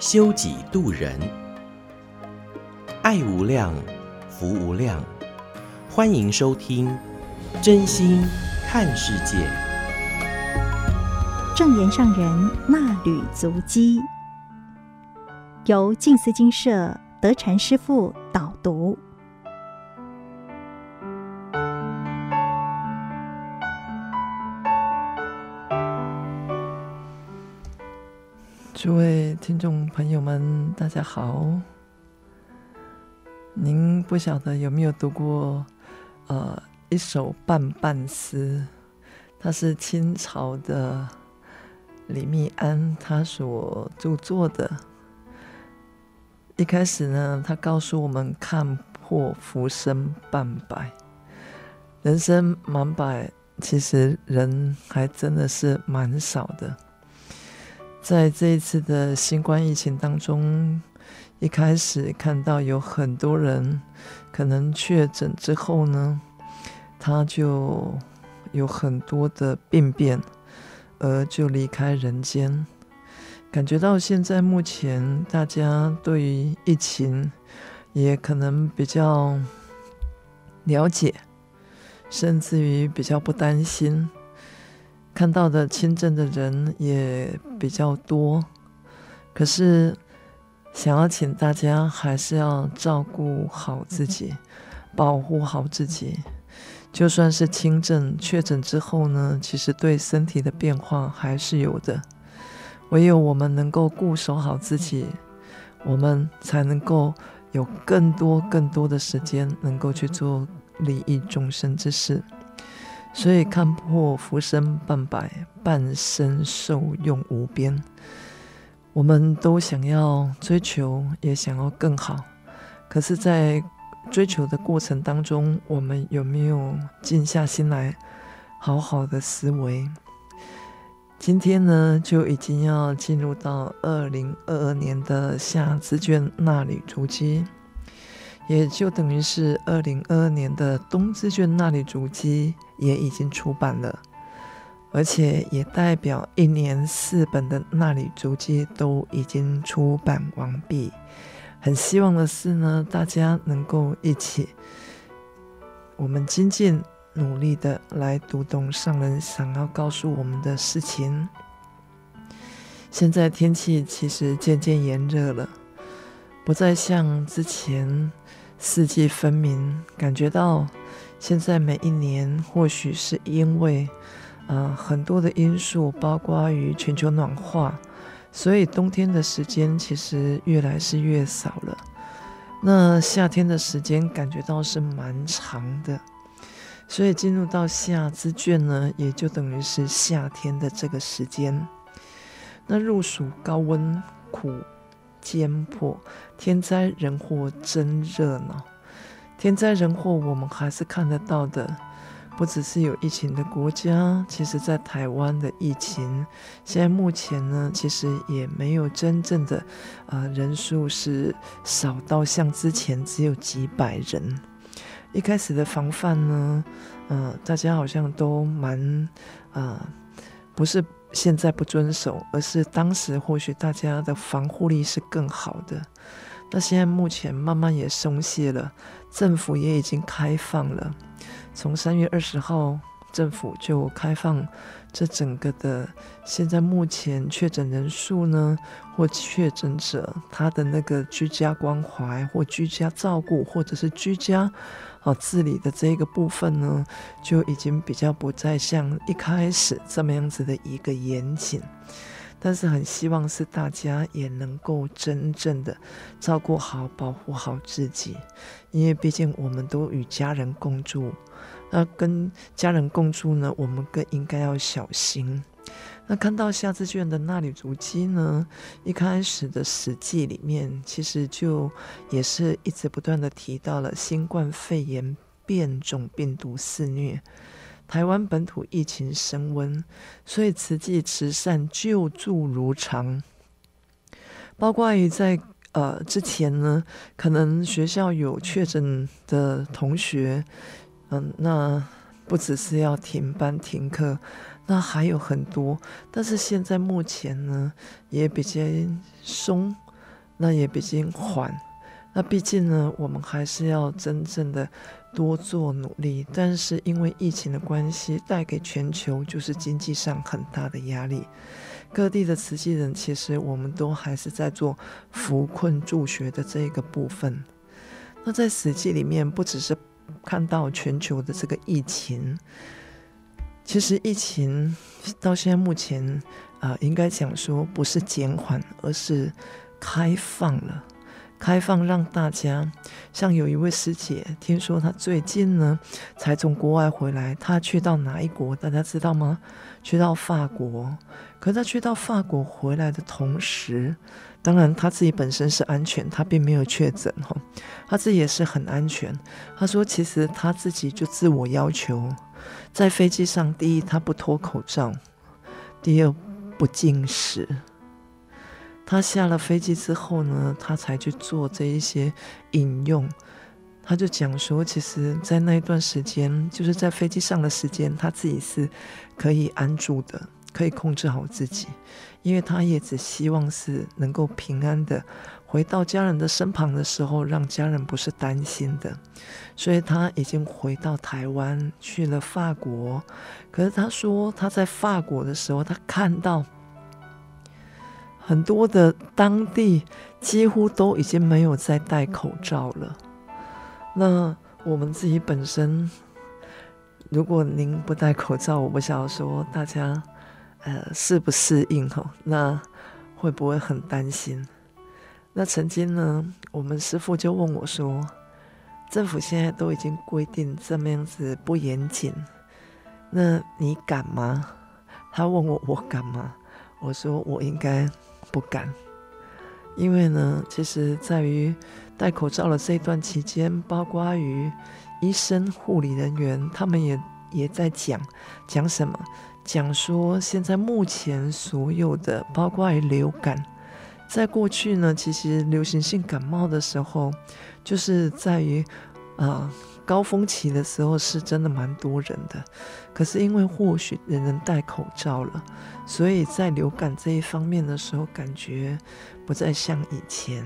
修己度人，爱无量，福无量。欢迎收听真心看世界，正言上人衲履足迹，由静思精舍德禅师父导读。诸位听众朋友们，大家好。您不晓得有没有读过，呃。一首半半诗，它是清朝的李密庵他所著作的。一开始呢，他告诉我们：看破浮生半百，人生满百，其实人还真的是蛮少的。在这一次的新冠疫情当中，一开始看到有很多人可能确诊之后呢，他就有很多的病变，而就离开人间。感觉到现在目前大家对于疫情也可能比较了解，甚至于比较不担心。看到的轻症的人也比较多，可是想要请大家还是要照顾好自己，保护好自己。就算是轻症确诊之后呢，其实对身体的变化还是有的。唯有我们能够固守好自己，我们才能够有更多更多的时间，能够去做利益众生之事。所以看破浮生半百，半生受用无边。我们都想要追求，也想要更好，可是，在追求的过程当中，我们有没有静下心来，好好的思维？今天呢，就已经要进入到二零二二年的夏之卷那里足迹，也就等于是二零二二年的冬之卷那里足迹也已经出版了，而且也代表一年四本的那里足迹都已经出版完毕。很希望的是呢，大家能够一起，我们精进努力的来读懂上人想要告诉我们的事情。现在天气其实渐渐炎热了，不再像之前四季分明，感觉到现在每一年或许是因为，呃，很多的因素，包括于全球暖化。所以冬天的时间其实越来是越少了，那夏天的时间感觉到是蛮长的，所以进入到夏之卷呢，也就等于是夏天的这个时间。那入暑高温苦艰迫，天灾人祸真热闹。天灾人祸我们还是看得到的。不只是有疫情的国家，其实在台湾的疫情，现在目前呢，其实也没有真正的，呃，人数是少到像之前只有几百人。一开始的防范呢，呃，大家好像都蛮，呃，不是现在不遵守，而是当时或许大家的防护力是更好的。那现在目前慢慢也松懈了，政府也已经开放了。从三月二十号，政府就开放这整个的。现在目前确诊人数呢，或确诊者他的那个居家关怀或居家照顾，或者是居家啊自理的这个部分呢，就已经比较不再像一开始这么样子的一个严谨。但是很希望是大家也能够真正的照顾好、保护好自己，因为毕竟我们都与家人共住。那跟家人共住呢，我们更应该要小心。那看到夏志卷的纳履足迹呢，一开始的《史记》里面，其实就也是一直不断的提到了新冠肺炎变种病毒肆虐，台湾本土疫情升温，所以慈济慈善救助如常，包括于在呃之前呢，可能学校有确诊的同学，嗯，那不只是要停班停课。那还有很多，但是现在目前呢，也比较松，那也比较缓。那毕竟呢，我们还是要真正的多做努力。但是因为疫情的关系，带给全球就是经济上很大的压力。各地的慈济人，其实我们都还是在做扶困助学的这个部分。那在史记里面，不只是看到全球的这个疫情。其实疫情到现在目前啊、应该讲说不是减缓，而是开放了。开放让大家，像有一位师姐，听说她最近呢才从国外回来，她去到哪一国？大家知道吗？去到法国。可她去到法国回来的同时，当然她自己本身是安全，她并没有确诊哈，她自己也是很安全。她说，其实她自己就自我要求。在飞机上，第一，她不脱口罩；第二，不进食。他下了飞机之后呢，他才去做这一些引用。他就讲说，其实，在那一段时间，就是在飞机上的时间，他自己是可以安住的，可以控制好自己，因为他也只希望是能够平安的。回到家人的身旁的时候，让家人不是担心的，所以他已经回到台湾去了法国。可是他说他在法国的时候，他看到很多的当地几乎都已经没有再戴口罩了。那我们自己本身，如果您不戴口罩，我不晓得说大家呃适不适应哈？那会不会很担心？那曾经呢，我们师父就问我说：“政府现在都已经规定这么样子不严谨，那你敢吗？”他问我：“我敢吗？”我说：“我应该不敢，因为呢，其实在于戴口罩的这一段期间，包括于医生、护理人员，他们也也在讲讲什么，讲说现在目前所有的，包括于流感。”在过去呢，其实流行性感冒的时候，就是在于，啊、高峰期的时候是真的蛮多人的。可是因为或许人人戴口罩了，所以在流感这一方面的时候，感觉不再像以前。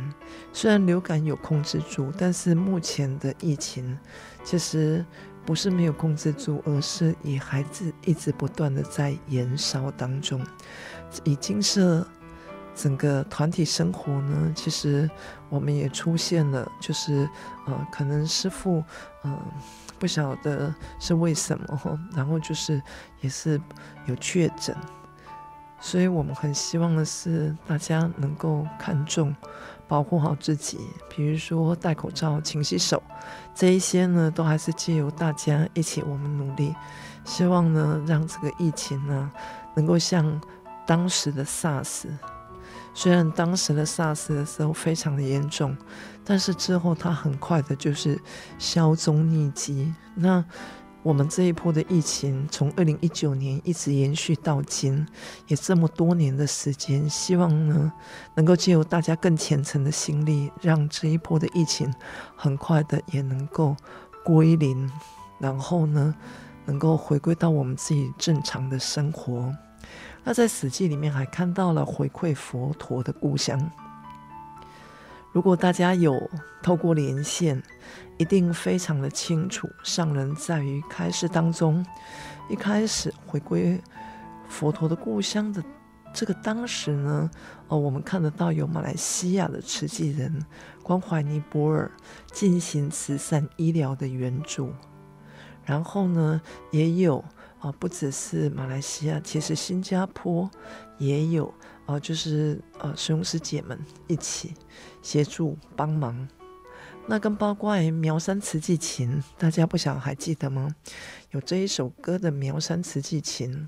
虽然流感有控制住，但是目前的疫情其实不是没有控制住，而是也还是一直不断的在延烧当中，已经是。整个团体生活呢，其实我们也出现了，就是呃，可能师傅嗯、不晓得是为什么，然后就是也是有确诊，所以我们很希望的是大家能够看重，保护好自己，比如说戴口罩、勤洗手，这一些呢，都还是借由大家一起我们努力，希望呢，让这个疫情呢，能够像当时的 SARS。虽然当时的 SARS 的时候非常的严重，但是之后它很快的就是销踪匿迹。那我们这一波的疫情从二零一九年一直延续到今，也这么多年的时间，希望呢能够借由大家更虔诚的心力，让这一波的疫情很快的也能够归零，然后呢能够回归到我们自己正常的生活。那在《史记》里面还看到了回馈佛陀的故乡。如果大家有透过连线，一定非常的清楚。上人在于开示当中，一开始回归佛陀的故乡的这个当时呢，哦，我们看得到有马来西亚的慈济人关怀尼泊尔进行慈善医疗的援助，然后呢，也有。啊，不只是马来西亚，其实新加坡也有啊，就是呃，师兄师姐们一起协助帮忙。那跟包括苗山慈济情，大家不晓得还记得吗？有这一首歌的苗山慈济情，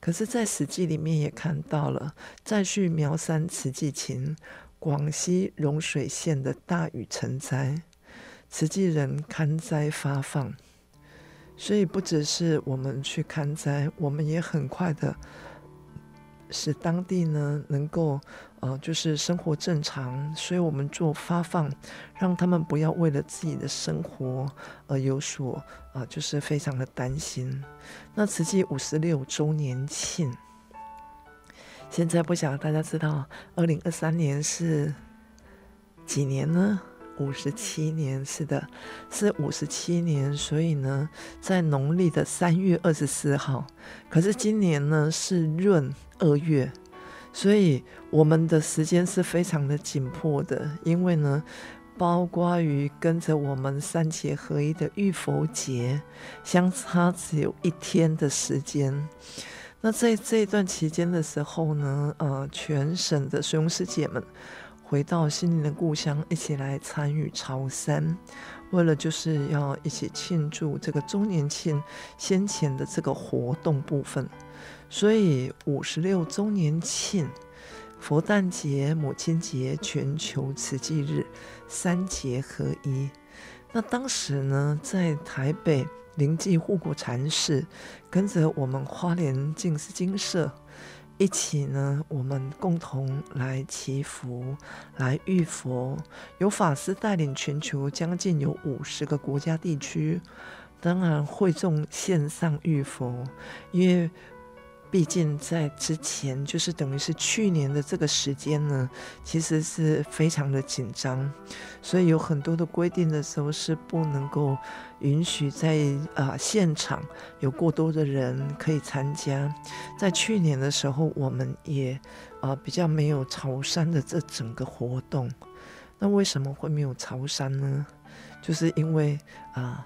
可是，在史记里面也看到了，再续苗山慈济情，广西融水县的大雨成灾，慈济人勘灾发放，所以不只是我们去看灾，我们也很快的。使当地呢能够呃就是生活正常，所以我们做发放，让他们不要为了自己的生活而有所、呃，就是非常的担心。那慈济五十六周年庆，现在不晓得大家知道，二零二三年是几年呢？五十七年，是的，是五十七年。所以呢，在农历的三月二十四号，可是今年呢是闰二月，所以我们的时间是非常的紧迫的。因为呢，包括于跟着我们三节合一的浴佛节，相差只有一天的时间。那在这一段期间的时候呢，呃，全省的师兄师姐们。回到心灵的故乡，一起来参与朝山，为了就是要一起庆祝这个周年庆先前的这个活动部分，所以五十六周年庆、佛诞节、母亲节、全球慈济日三节合一。那当时呢，在台北临济护国禅师跟着我们花莲净思精舍。一起呢，我们共同来祈福，来遇佛。由法师带领全球将近有五十个国家地区，当然会众线上遇佛，因为。毕竟在之前，就是等于是去年的这个时间呢，其实是非常的紧张，所以有很多的规定的时候是不能够允许在啊、现场有过多的人可以参加。在去年的时候，我们也啊、比较没有潮山的这整个活动。那为什么会没有潮山呢？就是因为啊、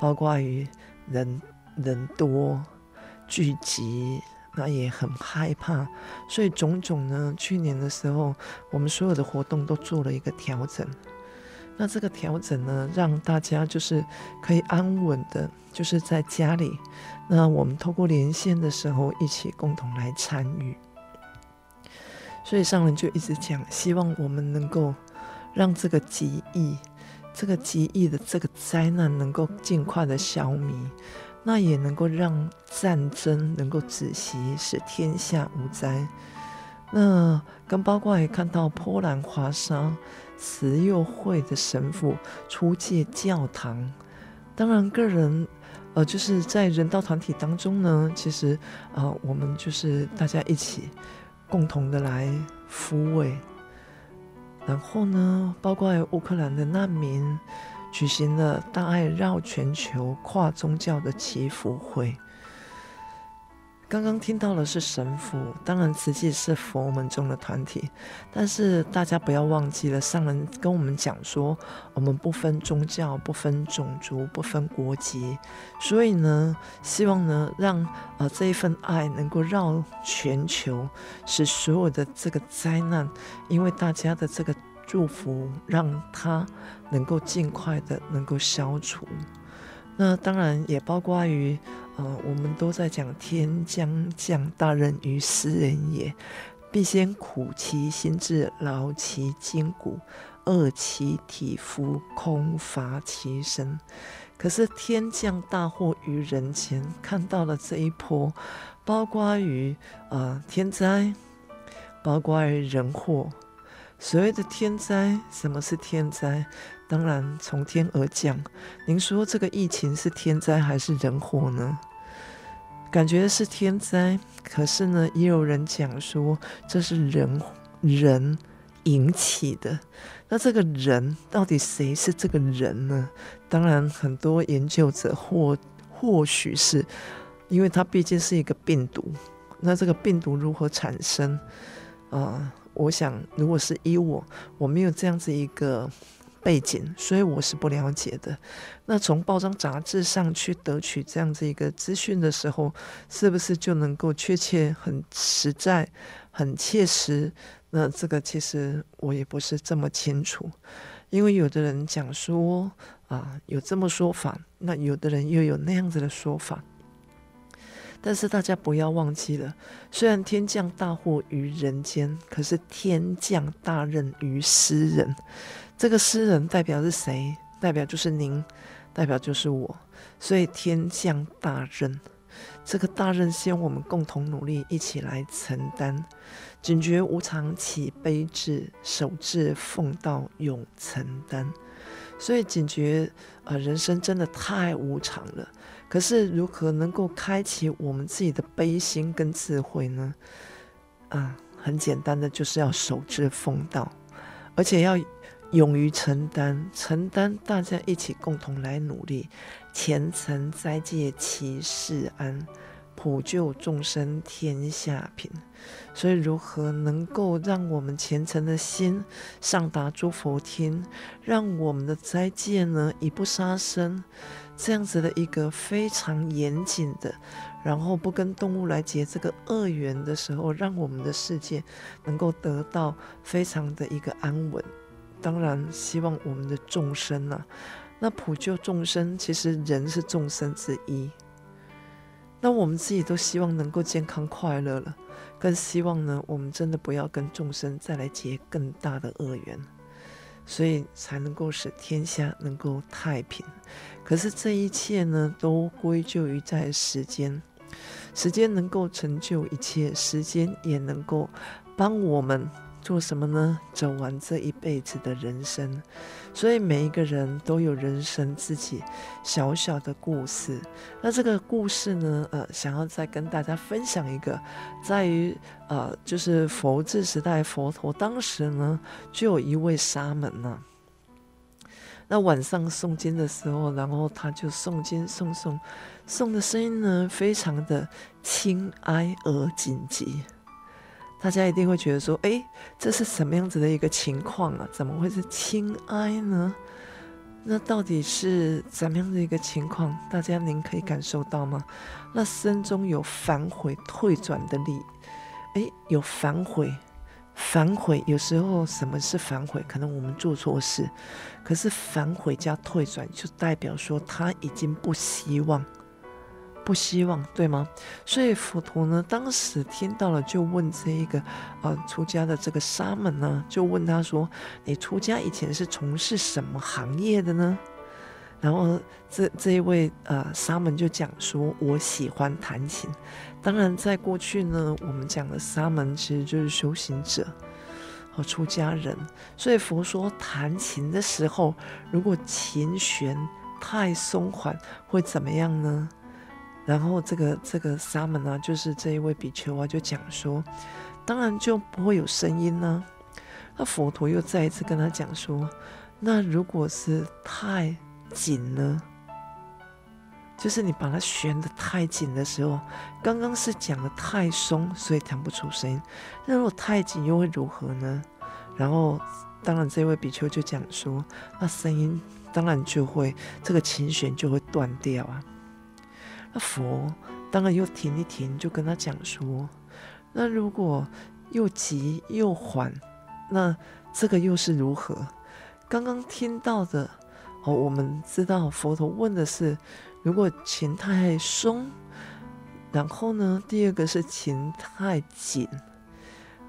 包括于人人多。聚集，那也很害怕，所以种种呢，去年的时候，我们所有的活动都做了一个调整。那这个调整呢，让大家就是可以安稳的，就是在家里。那我们透过连线的时候，一起共同来参与。所以上人就一直讲，希望我们能够让这个极疫，这个极疫的这个灾难能够尽快的消弭。那也能够让战争能够止息，使天下无灾。那跟包括也看到波兰华沙慈幼会的神父出借教堂。当然，个人呃，就是在人道团体当中呢，其实啊、我们就是大家一起共同的来抚慰。然后呢，包括乌克兰的难民。举行了大爱绕全球跨宗教的祈福会。刚刚听到的是神父，当然慈济是佛门中的团体，但是大家不要忘记了，上人跟我们讲说，我们不分宗教，不分种族，不分国籍，所以呢，希望呢，让呃这一份爱能够绕全球，使所有的这个灾难，因为大家的这个。祝福让他能够尽快的能够消除。那当然也包括于，呃，我们都在讲天将降大任于斯人也，必先苦其心志，劳其筋骨，饿其体肤，空乏其身。可是天降大祸于人前，看到了这一波，包括于呃天灾，包括于人祸。所谓的天灾，什么是天灾？当然从天而降。您说这个疫情是天灾还是人祸呢？感觉是天灾，可是呢，也有人讲说这是人人引起的。那这个人到底谁是这个人呢？当然，很多研究者或或许是因为它毕竟是一个病毒。那这个病毒如何产生？啊、我想，如果是依我，我没有这样子一个背景，所以我是不了解的。那从报章杂志上去得取这样子一个资讯的时候，是不是就能够确切、很实在、很切实？那这个其实我也不是这么清楚。因为有的人讲说啊，有这么说法，那有的人又有那样子的说法。但是大家不要忘记了，虽然天降大祸于人间，可是天降大任于斯人。这个斯人代表是谁？代表就是您，代表就是我。所以天降大任，这个大任希望我们共同努力，一起来承担。警觉无常，起悲智，守志奉道，永承担。所以警觉，呃，人生真的太无常了。可是如何能够开启我们自己的悲心跟智慧呢？啊，很简单的，就是要守志奉道，而且要勇于承担，承担大家一起共同来努力，前程斋戒其事安。普救众生天下平，所以如何能够让我们虔诚的心上达诸佛天，让我们的斋戒呢，以不杀生这样子的一个非常严谨的，然后不跟动物来结这个恶缘的时候，让我们的世界能够得到非常的一个安稳。当然，希望我们的众生啊，那普救众生，其实人是众生之一。那我们自己都希望能够健康快乐了，更希望呢，我们真的不要跟众生再来结更大的恶缘，所以才能够使天下能够太平。可是这一切呢，都归咎于在时间，时间能够成就一切，时间也能够帮我们。做什么呢？走完这一辈子的人生，所以每一个人都有人生自己小小的故事。那这个故事呢，呃，想要再跟大家分享一个，在于呃，就是佛治时代，佛陀当时呢，就有一位沙门呢、那晚上诵经的时候，然后他就诵经诵诵诵的声音呢，非常的轻哀而紧急。大家一定会觉得说：“哎，这是什么样子的一个情况啊？怎么会是轻哀呢？那到底是怎么样的一个情况？大家您可以感受到吗？那声中有反悔退转的力，哎，有反悔，反悔。有时候什么是反悔？可能我们做错事，可是反悔加退转，就代表说他已经不希望。”不希望，对吗？所以佛陀呢，当时听到了，就问这一个呃出家的这个沙门呢，就问他说：“你出家以前是从事什么行业的呢？”然后这这一位呃沙门就讲说：“我喜欢弹琴。”当然，在过去呢，我们讲的沙门其实就是修行者和出家人。所以佛说，弹琴的时候，如果琴弦太松缓，会怎么样呢？然后这个这个沙门啊，就是这一位比丘啊，就讲说，当然就不会有声音呢。那佛陀又再一次跟他讲说，那如果是太紧呢，就是你把它旋得太紧的时候，刚刚是讲的太松，所以弹不出声音。那如果太紧又会如何呢？然后当然这位比丘就讲说，那声音当然就会这个琴弦就会断掉啊。那佛当然又停一停，就跟他讲说：“那如果又急又缓，那这个又是如何？”刚刚听到的哦，我们知道佛陀问的是：如果琴太松，然后呢，第二个是琴太紧。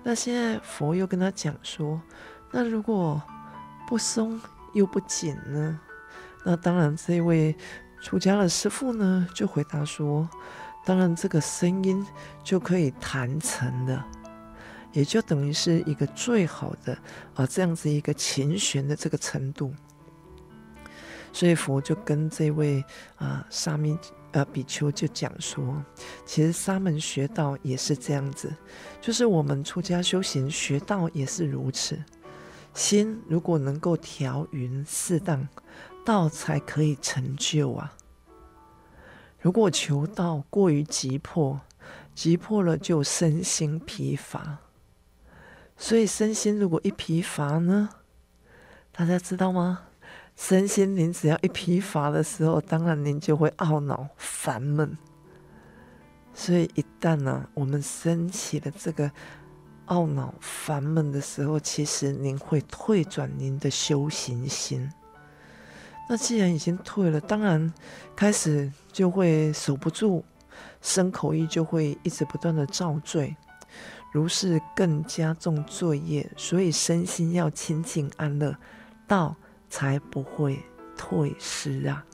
那现在佛又跟他讲说：“那如果不松又不紧呢？”那当然这位。出家的师父呢，就回答说：“当然，这个声音就可以弹成的，也就等于是一个最好的啊，这样子一个琴弦的这个程度。所以佛就跟这位啊沙弥呃比丘就讲说，其实沙门学道也是这样子，就是我们出家修行学道也是如此，心如果能够调匀适当。”道才可以成就啊！如果求道过于急迫，急迫了就身心疲乏。所以身心如果一疲乏呢，大家知道吗？身心灵只要一疲乏的时候，当然您就会懊恼烦闷。所以一旦呢、我们升起了这个懊恼、烦闷的时候，其实您会退转您的修行心。那既然已经退了，当然开始就会守不住，身口意就会一直不断的造罪，如是更加重罪业。所以身心要清净安乐，道才不会退失啊。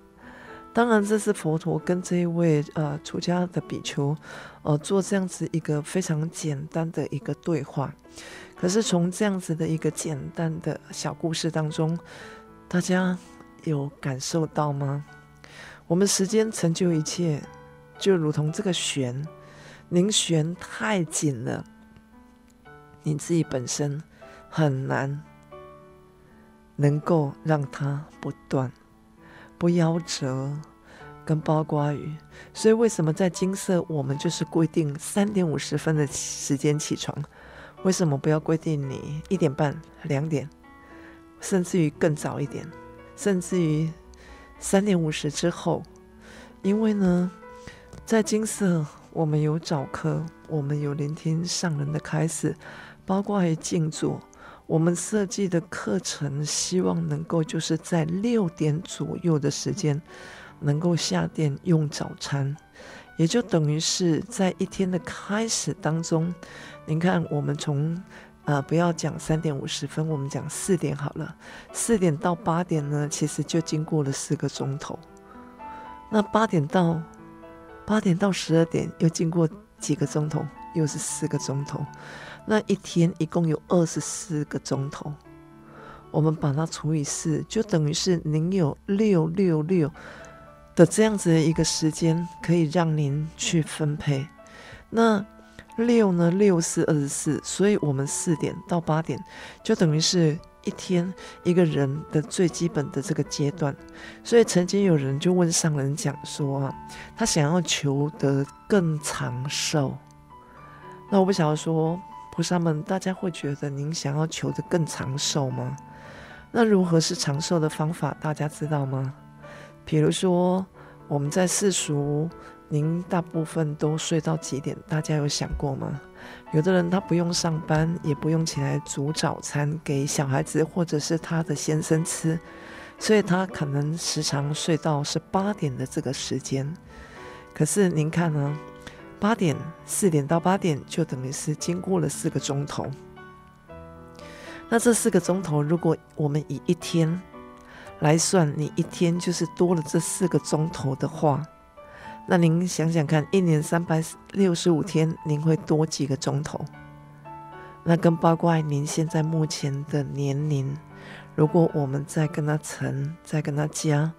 当然，这是佛陀跟这一位呃出家的比丘，呃做这样子一个非常简单的一个对话。可是从这样子的一个简单的小故事当中，大家有感受到吗？我们时间成就一切，就如同这个弦，您弦太紧了，你自己本身很难能够让它不断。不夭折，跟包括于，所以为什么在金色我们就是规定三点五十分的时间起床？为什么不要规定你一点半、两点，甚至于更早一点，甚至于三点五十之后？因为呢，在金色我们有早课，我们有聆听上人的开示，包括于静坐。我们设计的课程，希望能够就是在六点左右的时间，能够下店用早餐，也就等于是在一天的开始当中，您看，我们从呃不要讲三点五十分，我们讲四点好了，四点到八点呢，其实就经过了四个钟头，那八点到八点到十二点又经过几个钟头，又是四个钟头。那一天一共有二十四个钟头，我们把它除以四，就等于是您有六六六的这样子的一个时间，可以让您去分配。那六呢？六四二十四，所以我们四点到八点，就等于是一天一个人的最基本的这个阶段。所以曾经有人就问上人讲说啊，他想要求得更长寿，那我不想要说。菩萨们，大家会觉得您想要求得更长寿吗？那如何是长寿的方法？大家知道吗？比如说，我们在世俗，您大部分都睡到几点？大家有想过吗？有的人他不用上班，也不用起来煮早餐给小孩子或者是他的先生吃，所以他可能时常睡到是八点的这个时间。可是您看呢？八点，四点到八点，就等于是经过了四个钟头。那这四个钟头，如果我们以一天来算，你一天就是多了这四个钟头的话，那您想想看，一年三百六十五天，您会多几个钟头？那跟包括您现在目前的年龄，如果我们再跟他乘，再跟他加。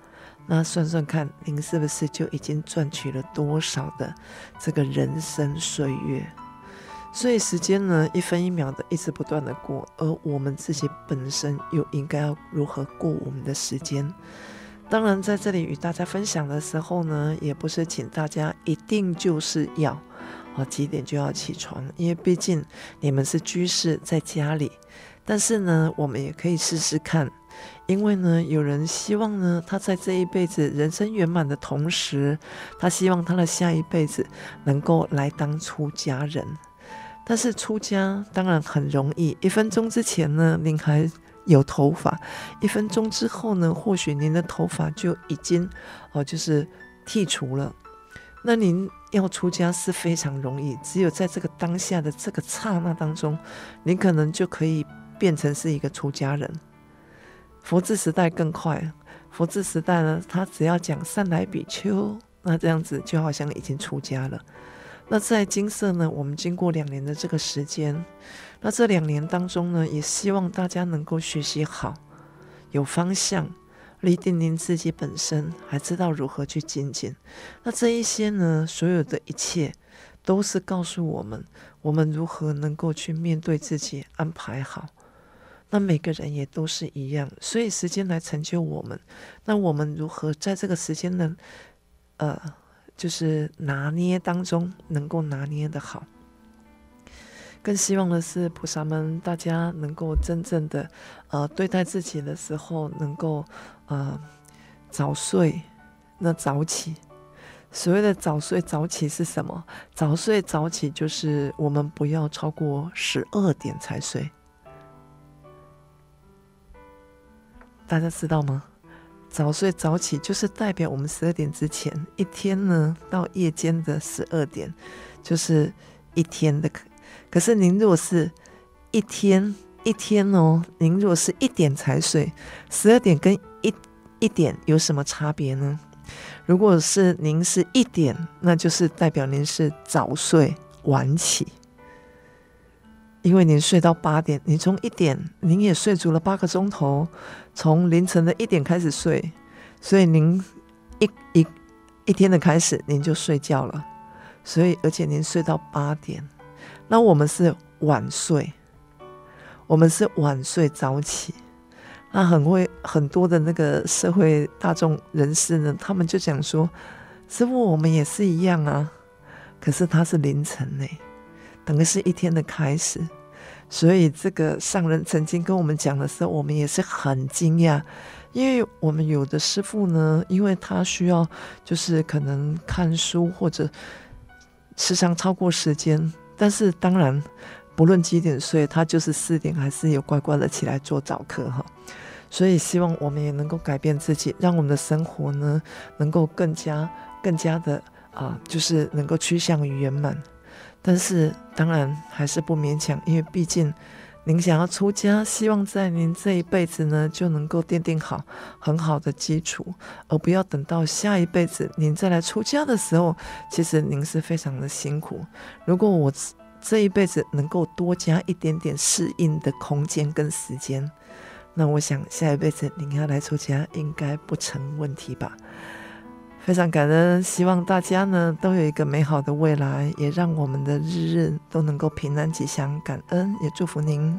那算算看，您是不是就已经赚取了多少的这个人生岁月？所以时间呢，一分一秒的一直不断的过，而我们自己本身又应该要如何过我们的时间？当然，在这里与大家分享的时候呢，也不是请大家一定就是要啊几点就要起床，因为毕竟你们是居士在家里，但是呢，我们也可以试试看。因为呢，有人希望呢，他在这一辈子人生圆满的同时，他希望他的下一辈子能够来当出家人。但是出家当然很容易，一分钟之前呢，您还有头发；一分钟之后呢，或许您的头发就已经哦，就是剃除了。那您要出家是非常容易，只有在这个当下的这个刹那当中，您可能就可以变成是一个出家人。佛治时代更快，佛治时代呢，他只要讲善来比丘，那这样子就好像已经出家了。那在金色呢，我们经过两年的这个时间，那这两年当中呢，也希望大家能够学习好，有方向，立定您自己本身，还知道如何去精进。那这一些呢，所有的一切，都是告诉我们，我们如何能够去面对自己，安排好。那每个人也都是一样，所以时间来成就我们。那我们如何在这个时间呢？呃，就是拿捏当中能够拿捏的好。更希望的是菩萨们大家能够真正的呃对待自己的时候，能够呃早睡，那早起。所谓的早睡早起是什么？早睡早起就是我们不要超过十二点才睡。大家知道吗？早睡早起就是代表我们十二点之前一天呢，到夜间的十二点就是一天的。可是您如果是一天一天哦，您如果是一点才睡，十二点跟一一点有什么差别呢？如果是您是一点，那就是代表您是早睡晚起，因为您睡到八点，您从一点您也睡足了八个钟头，从凌晨的一点开始睡，所以您一一一天的开始您就睡觉了，所以而且您睡到八点，那我们是晚睡，我们是晚睡早起。那很会很多的那个社会大众人士呢，他们就讲说：“师傅，我们也是一样啊，可是他是凌晨呢，等于是一天的开始。”所以这个上人曾经跟我们讲的时候，我们也是很惊讶，因为我们有的师傅呢，因为他需要就是可能看书或者时常超过时间，但是当然。不论几点睡，他就是四点还是有乖乖的起来做早课哈。所以希望我们也能够改变自己，让我们的生活呢能够更加更加的啊、就是能够趋向于圆满。但是当然还是不勉强，因为毕竟您想要出家，希望在您这一辈子呢就能够奠定好很好的基础，而不要等到下一辈子您再来出家的时候，其实您是非常的辛苦。如果我。这一辈子能够多加一点点适应的空间跟时间，那我想下一辈子您要来出家应该不成问题吧？非常感恩，希望大家呢都有一个美好的未来，也让我们的日日都能够平安吉祥，感恩也祝福您。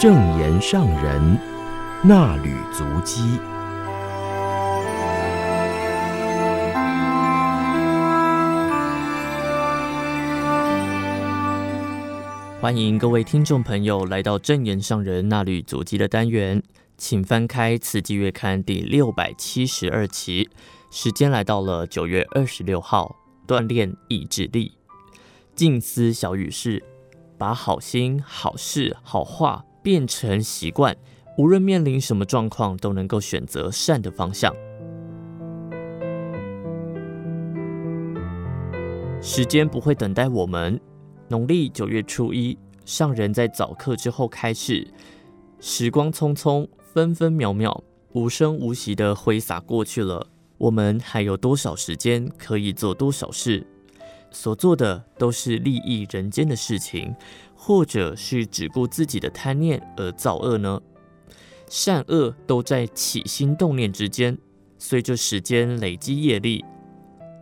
正言上人那履足迹。欢迎各位听众朋友来到正言上人那履足迹的单元，请翻开《慈济月刊》第六百七十二期，时间来到了九月二十六号，锻炼意志力，静思小语事，把好心、好事、好话变成习惯，无论面临什么状况，都能够选择善的方向。时间不会等待我们。农历九月初一，上人在早课之后开始。时光匆匆，分分秒秒，无声无息地挥洒过去了。我们还有多少时间可以做多少事？所做的都是利益人间的事情，或者是只顾自己的贪念而造恶呢？善恶都在起心动念之间，随着时间累积业力，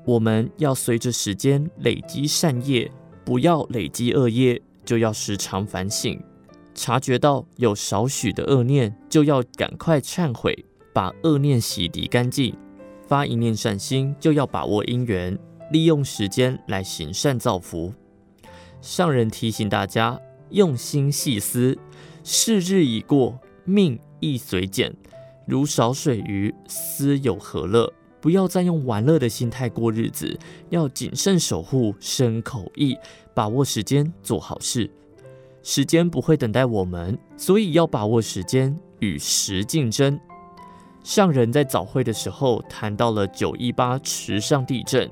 我们要随着时间累积善业。不要累积恶业，就要时常反省，察觉到有少许的恶念，就要赶快忏悔，把恶念洗涤干净。发一念善心，就要把握因缘，利用时间来行善造福。上人提醒大家，用心细思，是日已过，命亦随减，如少水鱼，思有何乐？不要再用玩乐的心态过日子，要谨慎守护身口意，把握时间做好事。时间不会等待我们，所以要把握时间，与时竞争。上人在早会的时候谈到了九一八池上地震，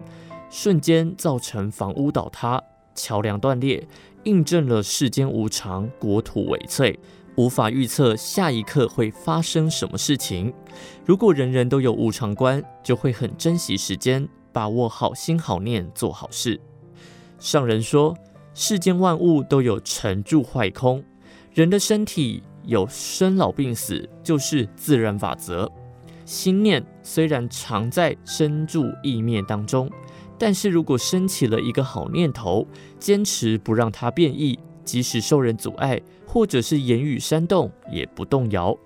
瞬间造成房屋倒塌、桥梁断裂，印证了世间无常，国土危脆。无法预测下一刻会发生什么事情。如果人人都有无常观，就会很珍惜时间，把握好心好念，做好事。上人说，世间万物都有成住坏空，人的身体有生老病死，就是自然法则。心念虽然常在生住异灭当中，但是如果升起了一个好念头，坚持不让它变异，即使受人阻碍。或者是言语煽动也不动摇。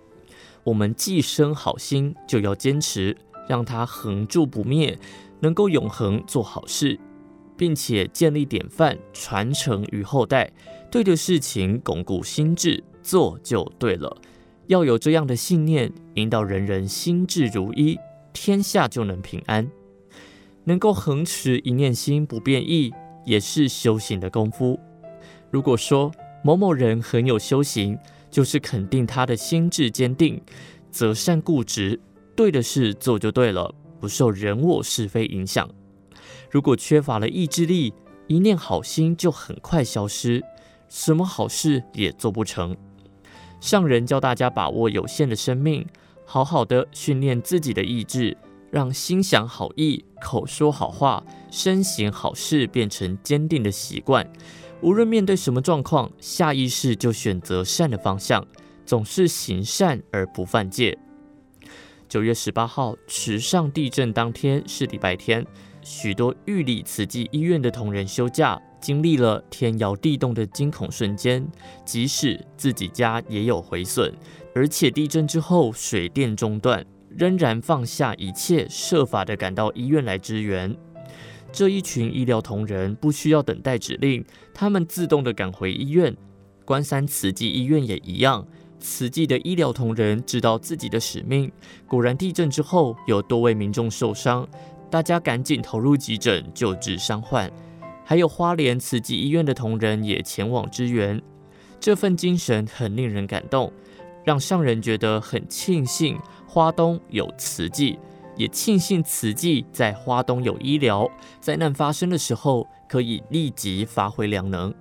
我们既生好心，就要坚持，让它恒住不灭，能够永恒做好事，并且建立典范，传承于后代。对的事情，巩固心智，做就对了。要有这样的信念，引导人人心智如一，天下就能平安。能够恒持一念心不变异，也是修行的功夫。如果说，某某人很有修行，就是肯定他的心智坚定，择善固执，对的事做就对了，不受人我是非影响。如果缺乏了意志力，一念好心就很快消失，什么好事也做不成。上人教大家把握有限的生命，好好的训练自己的意志，让心想好意、口说好话、身行好事变成坚定的习惯。无论面对什么状况，下意识就选择善的方向，总是行善而不犯戒。九月十八号，池上地震当天是礼拜天，许多玉里慈济医院的同仁休假，经历了天摇地动的惊恐瞬间，即使自己家也有毁损，而且地震之后水电中断，仍然放下一切，设法的赶到医院来支援。这一群医疗同仁不需要等待指令，他们自动的赶回医院。关山慈济医院也一样，慈济的医疗同仁知道自己的使命。果然，地震之后有多位民众受伤，大家赶紧投入急诊救治伤患。还有花莲慈济医院的同仁也前往支援，这份精神很令人感动，让上人觉得很庆幸花东有慈济。也庆幸慈济在花东有医疗，灾难发生的时候可以立即发挥良能。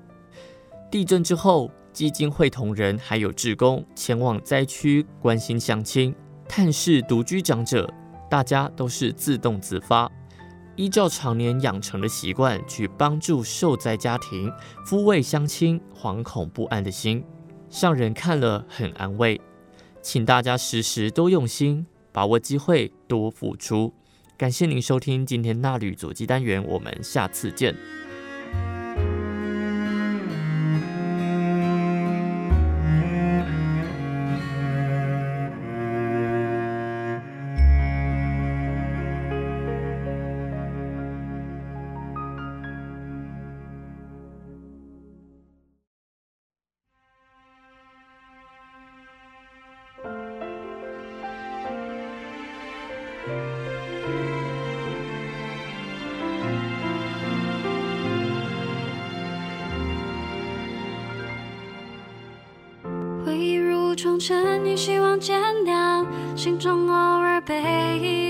地震之后，基金会同仁还有志工前往灾区关心乡亲、探视独居长者，大家都是自动自发，依照常年养成的习惯去帮助受灾家庭，抚慰乡亲惶恐不安的心，上人看了很安慰。请大家时时都用心。把握机会，多付出。感谢您收听今天衲履足迹单元，我们下次见。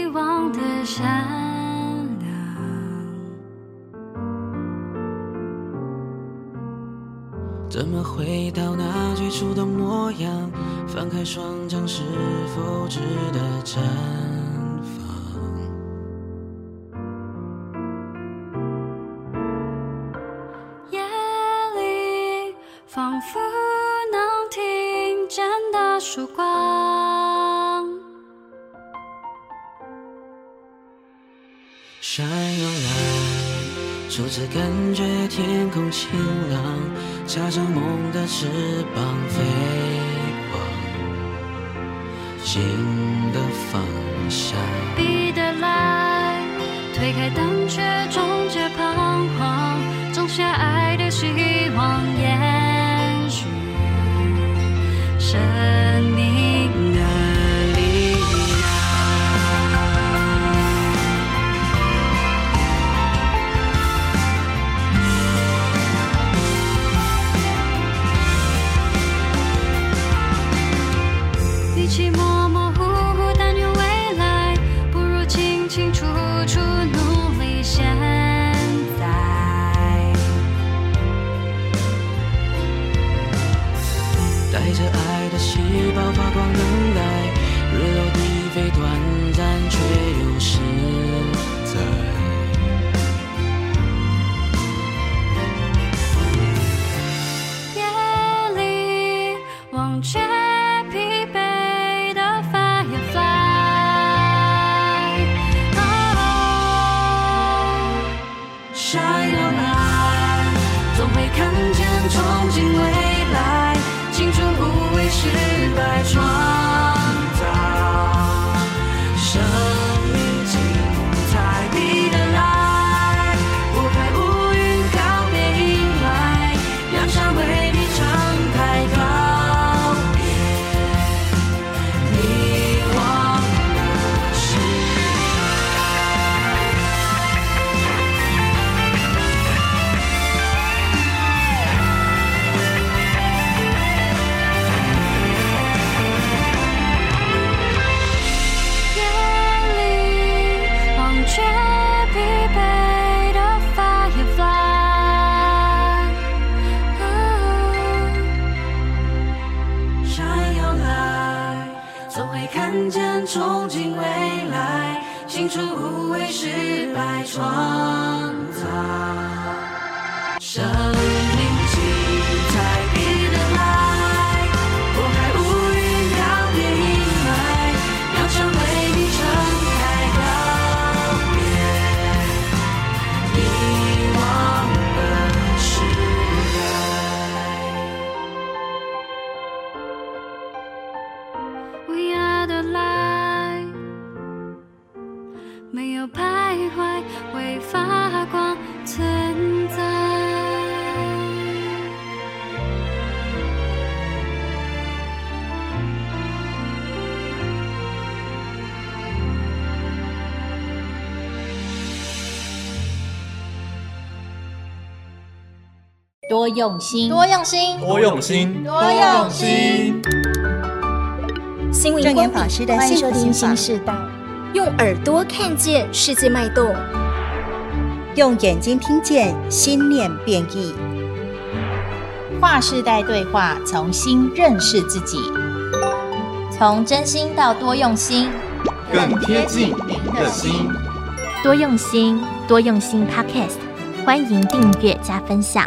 忘的善良。怎么回到那最初的模样？翻开双掌，是否值得真只，感觉天空晴朗，插上梦的翅膀飞往用心，多用心，多用心，多用心。心灵光法师的幸福心世代，用耳朵看见世界脉动，用眼睛听见心念变异。跨世代对话，重新认识自己，从真心到多用心，更贴近您的心。多用心，多用心。Podcast，欢迎订阅加分享。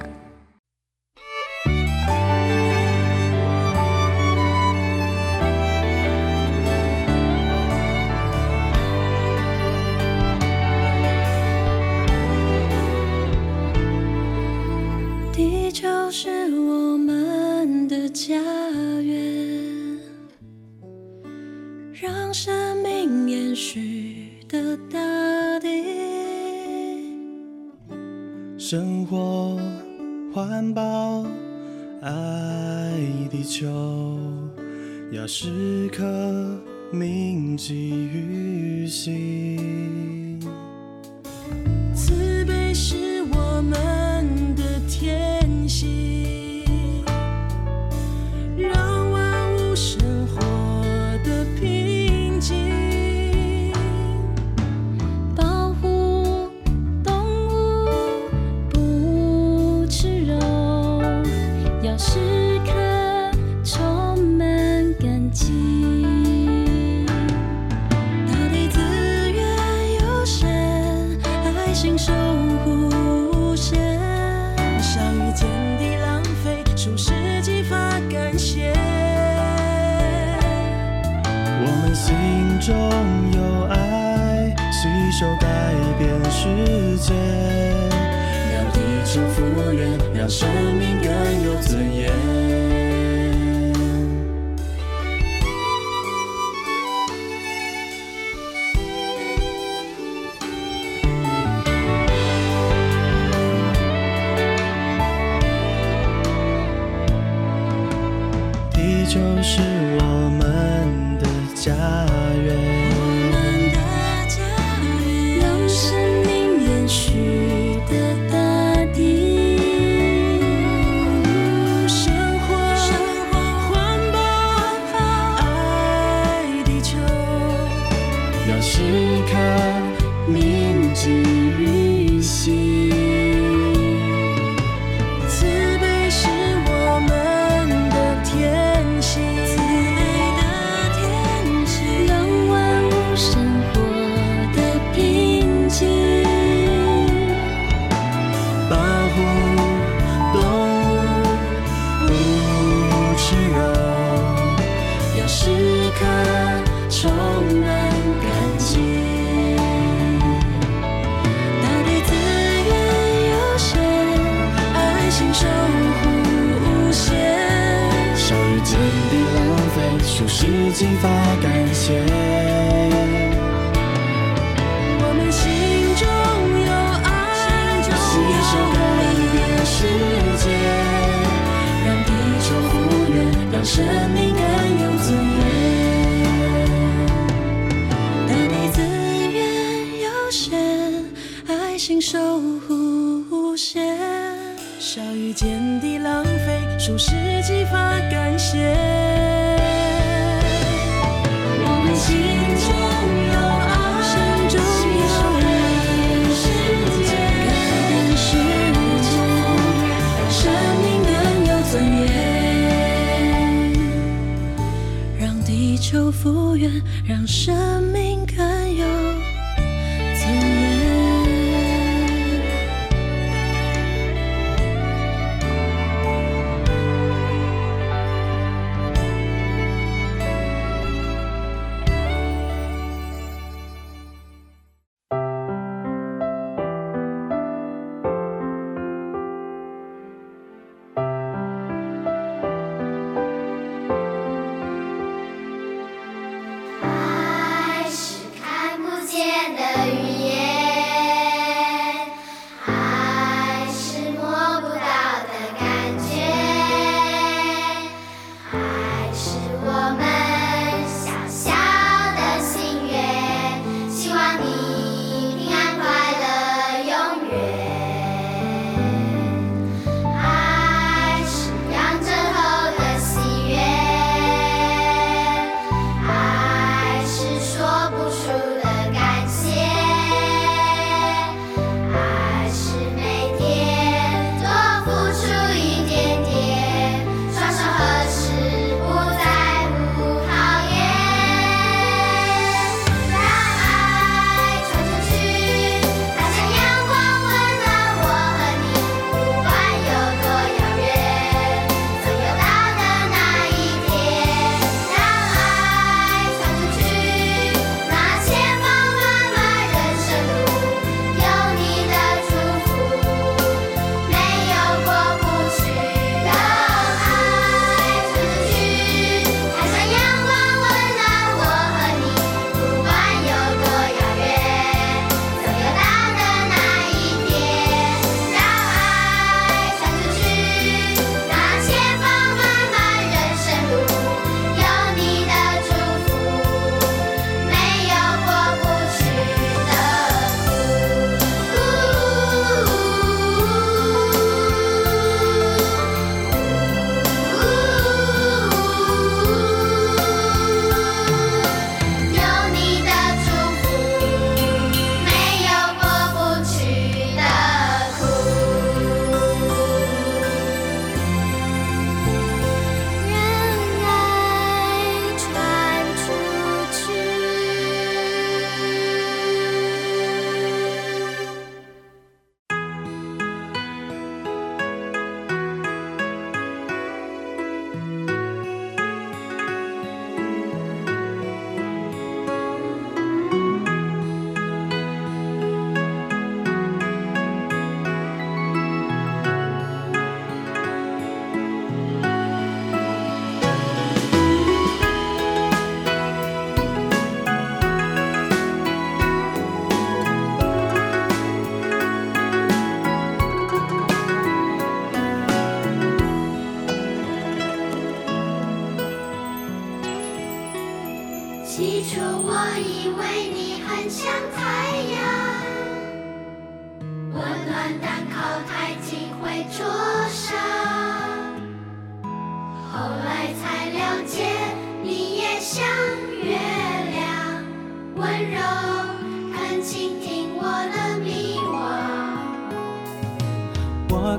要时刻铭记于心。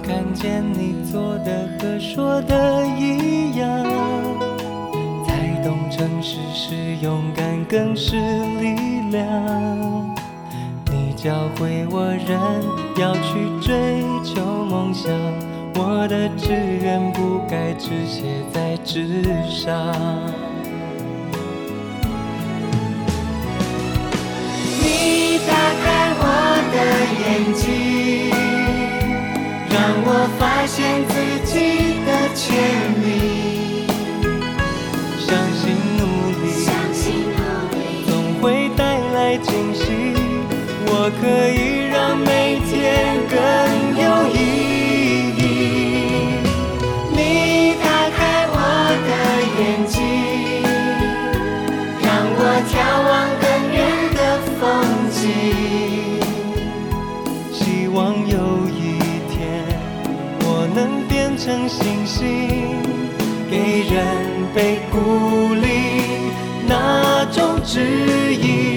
看见你做的和说的一样。才懂诚实是勇敢，更是力量。你教会我人要去追求梦想，我的志愿不该只写在纸上。你打开我的眼睛，让我发现自己的潜力相信努力相信总会带来。惊喜，我可以让每天更有意成星星，给人被鼓励那种指引。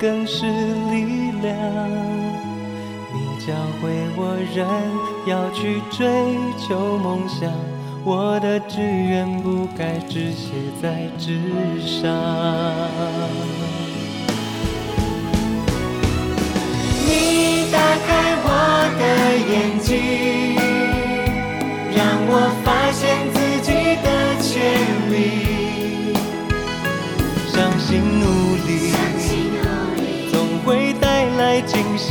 更是力量。你教会我人要去追求梦想，我的志愿不该只写在纸上。你打开我的眼睛，让我发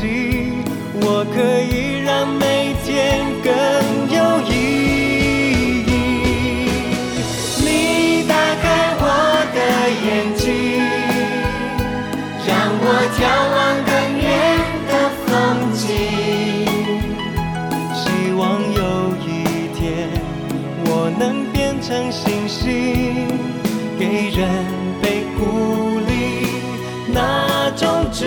我可以让每天更有意义。你打开我的眼睛，让我眺望更远的风景。希望有一天，我能变成星星，给人被鼓励那种指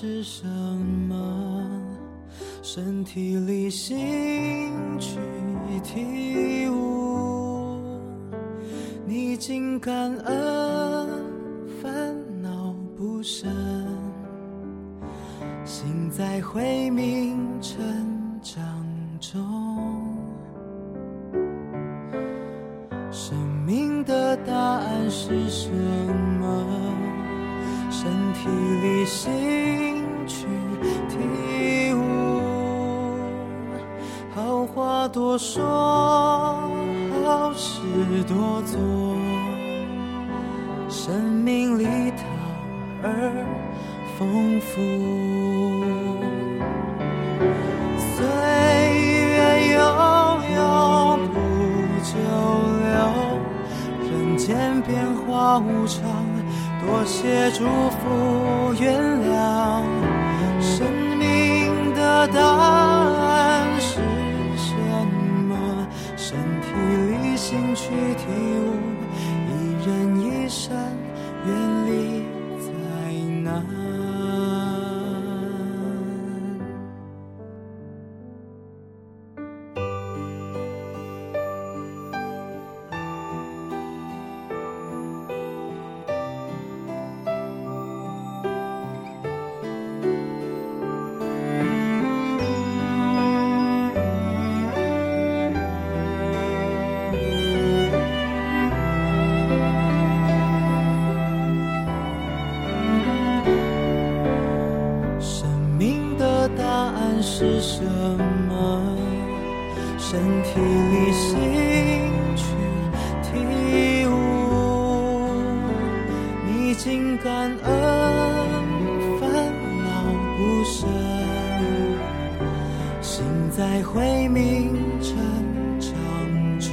是什么？身体里心去体悟你竟感恩烦恼不深心在回明身体力行去体悟，逆境感恩，烦恼不舍，心在回明成长中。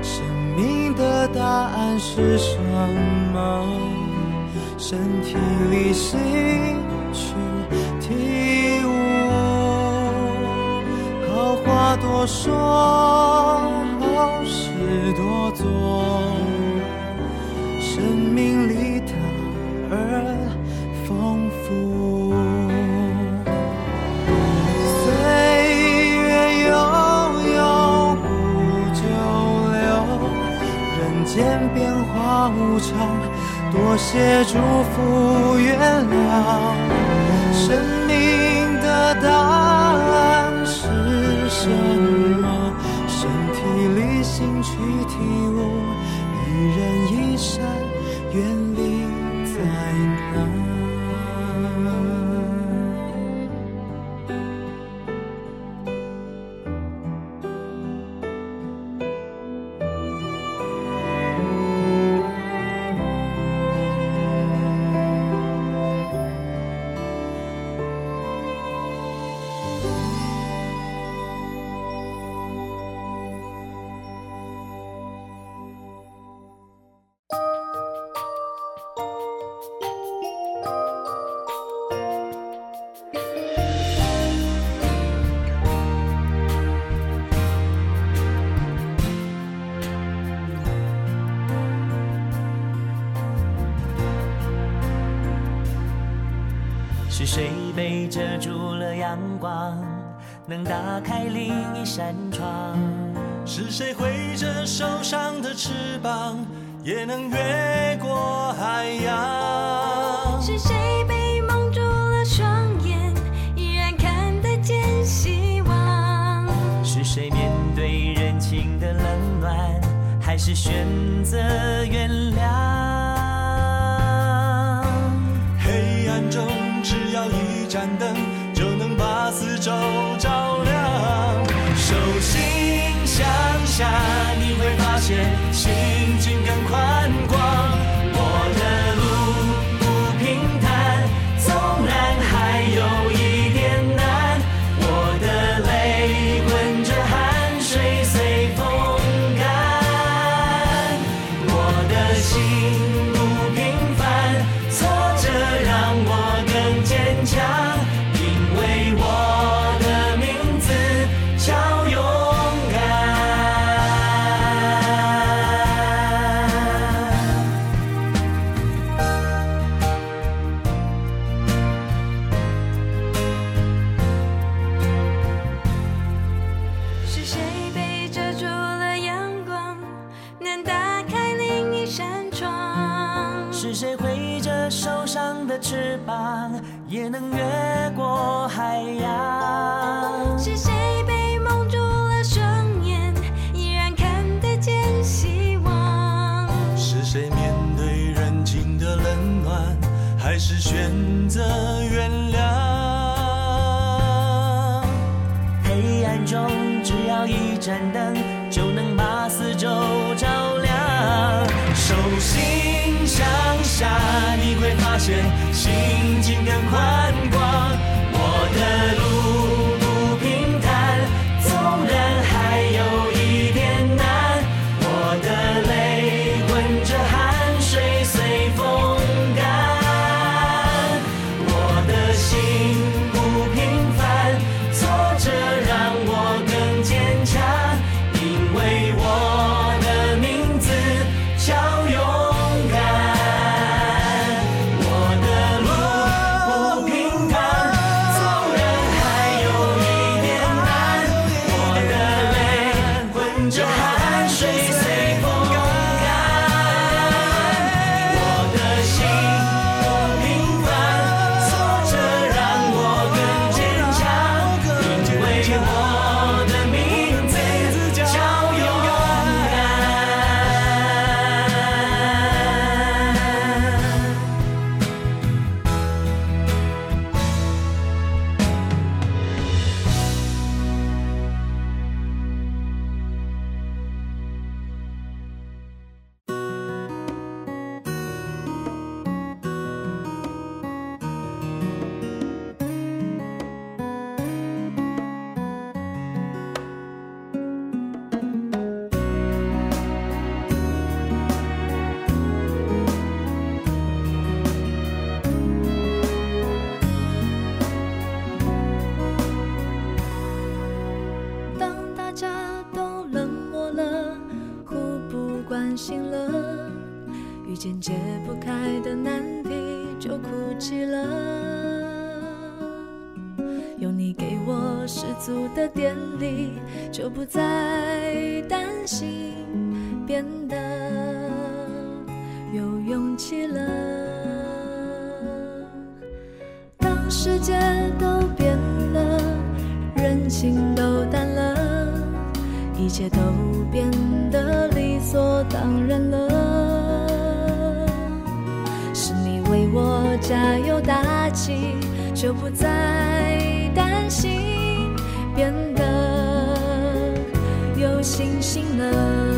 生命的答案是什么？身体力行。我说好事多做生命里的而丰富岁月悠悠不久留人间变化无常多谢祝福原谅生命的道心去。能打开另一扇窗，是谁挥着手上的翅膀，也能越过海洋？是谁被蒙住了双眼，依然看得见希望？是谁面对人情的冷暖，还是选择原谅？现选择原谅。黑暗中只要一盏灯就能把四周照亮。手心向下你会发现心情更宽广。俗的典礼就不再担心，变得有勇气了。当世界都变了，人情都淡了，一切都变得理所当然了。是你为我加油打气，就不再担心。变得有信心了。